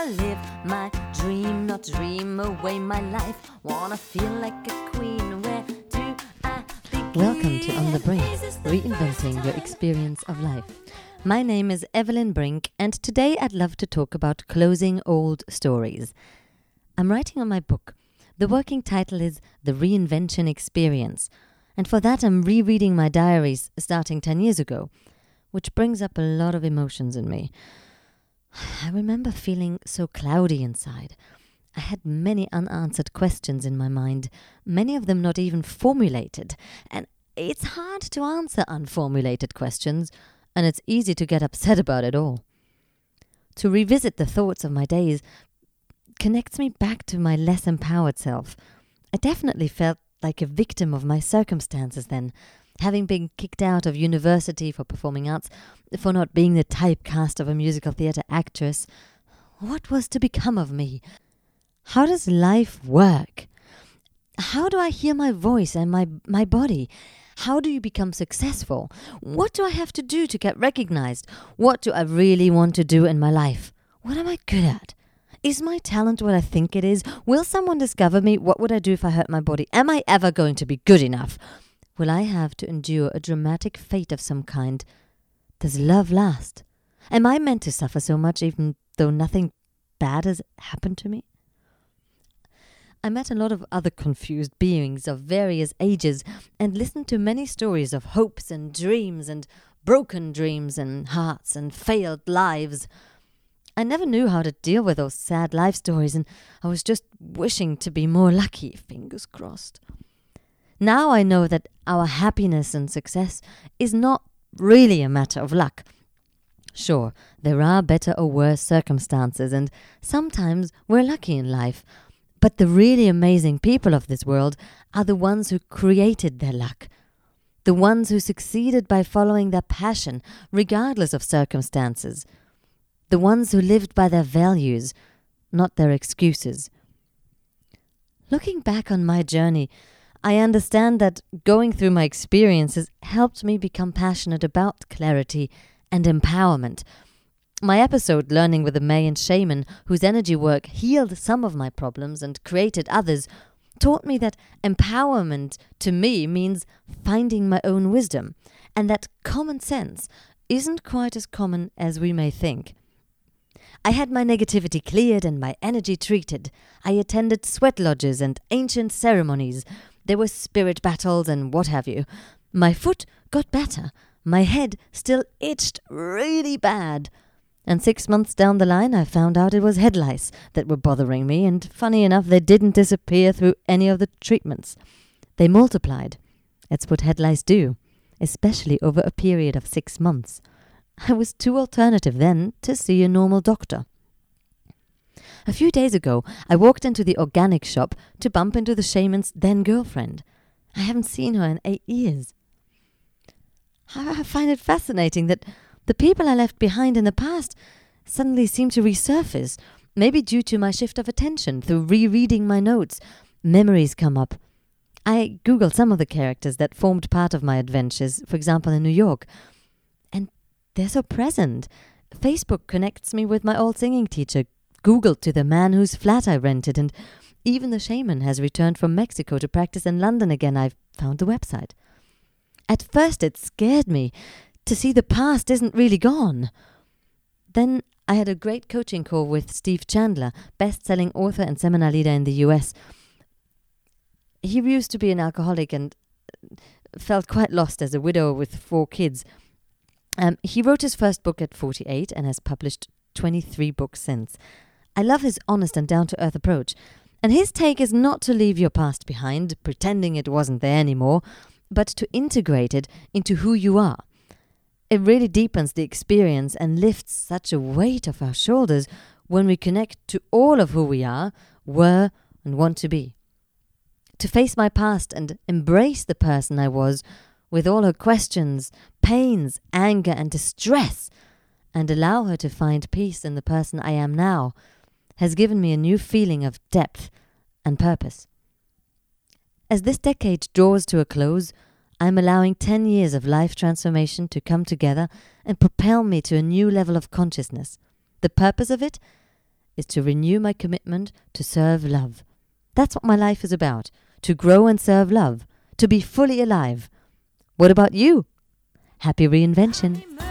Wanna live my dream, not dream away my life. Wanna feel like a queen. Where do I begin? Welcome to On the Brink, reinventing your experience of life. My name is Evelyn Brink, and today I'd love to talk about closing old stories. I'm writing on my book. The working title is The Reinvention Experience, and for that I'm rereading my diaries starting 10 years ago, which brings up a lot of emotions in me. I remember feeling so cloudy inside. I had many unanswered questions in my mind, many of them not even formulated, and it's hard to answer unformulated questions, and it's easy to get upset about it all. To revisit the thoughts of my days connects me back to my less empowered self. I definitely felt like a victim of my circumstances then, having been kicked out of university for performing arts, for not being the typecast of a musical theatre actress. What was to become of me? How does life work? How do I hear my voice and my, my body? How do you become successful? What do I have to do to get recognized? What do I really want to do in my life? What am I good at? Is my talent what I think it is? Will someone discover me? What would I do if I hurt my body? Am I ever going to be good enough? Will I have to endure a dramatic fate of some kind? Does love last? Am I meant to suffer so much even though nothing bad has happened to me? I met a lot of other confused beings of various ages and listened to many stories of hopes and dreams and broken dreams and hearts and failed lives. I never knew how to deal with those sad life stories, and I was just wishing to be more lucky, fingers crossed. Now I know that our happiness and success is not really a matter of luck. Sure, there are better or worse circumstances, and sometimes we're lucky in life. But the really amazing people of this world are the ones who created their luck. The ones who succeeded by following their passion, regardless of circumstances. The ones who lived by their values, not their excuses. Looking back on my journey, I understand that going through my experiences helped me become passionate about clarity and empowerment my episode, Learning with a Mayan Shaman, whose energy work healed some of my problems and created others, taught me that empowerment to me means finding my own wisdom, and that common sense isn't quite as common as we may think. I had my negativity cleared and my energy treated. I attended sweat lodges and ancient ceremonies. There were spirit battles and what have you. My foot got better. My head still itched really bad. And six months down the line, I found out it was head lice that were bothering me, and funny enough, they didn't disappear through any of the treatments. They multiplied. It's what head lice do, especially over a period of six months. I was too alternative then to see a normal doctor. A few days ago, I walked into the organic shop to bump into the shaman's then girlfriend. I haven't seen her in eight years. I find it fascinating that the people I left behind in the past suddenly seem to resurface, maybe due to my shift of attention through rereading my notes. Memories come up. I googled some of the characters that formed part of my adventures, for example, in New York, and they're so present. Facebook connects me with my old singing teacher, Google to the man whose flat I rented, and even the shaman has returned from Mexico to practice in London again. I've found the website. At first, it scared me to see the past isn't really gone. Then I had a great coaching call with Steve Chandler, best selling author and seminar leader in the US. He used to be an alcoholic and felt quite lost as a widower with four kids. Um, he wrote his first book at 48 and has published 23 books since. I love his honest and down to earth approach. And his take is not to leave your past behind, pretending it wasn't there anymore, but to integrate it into who you are. It really deepens the experience and lifts such a weight off our shoulders when we connect to all of who we are, were, and want to be. To face my past and embrace the person I was with all her questions, pains, anger, and distress, and allow her to find peace in the person I am now, has given me a new feeling of depth and purpose. As this decade draws to a close, I'm allowing 10 years of life transformation to come together and propel me to a new level of consciousness. The purpose of it? is to renew my commitment to serve love. That's what my life is about to grow and serve love, to be fully alive. What about you? Happy reinvention!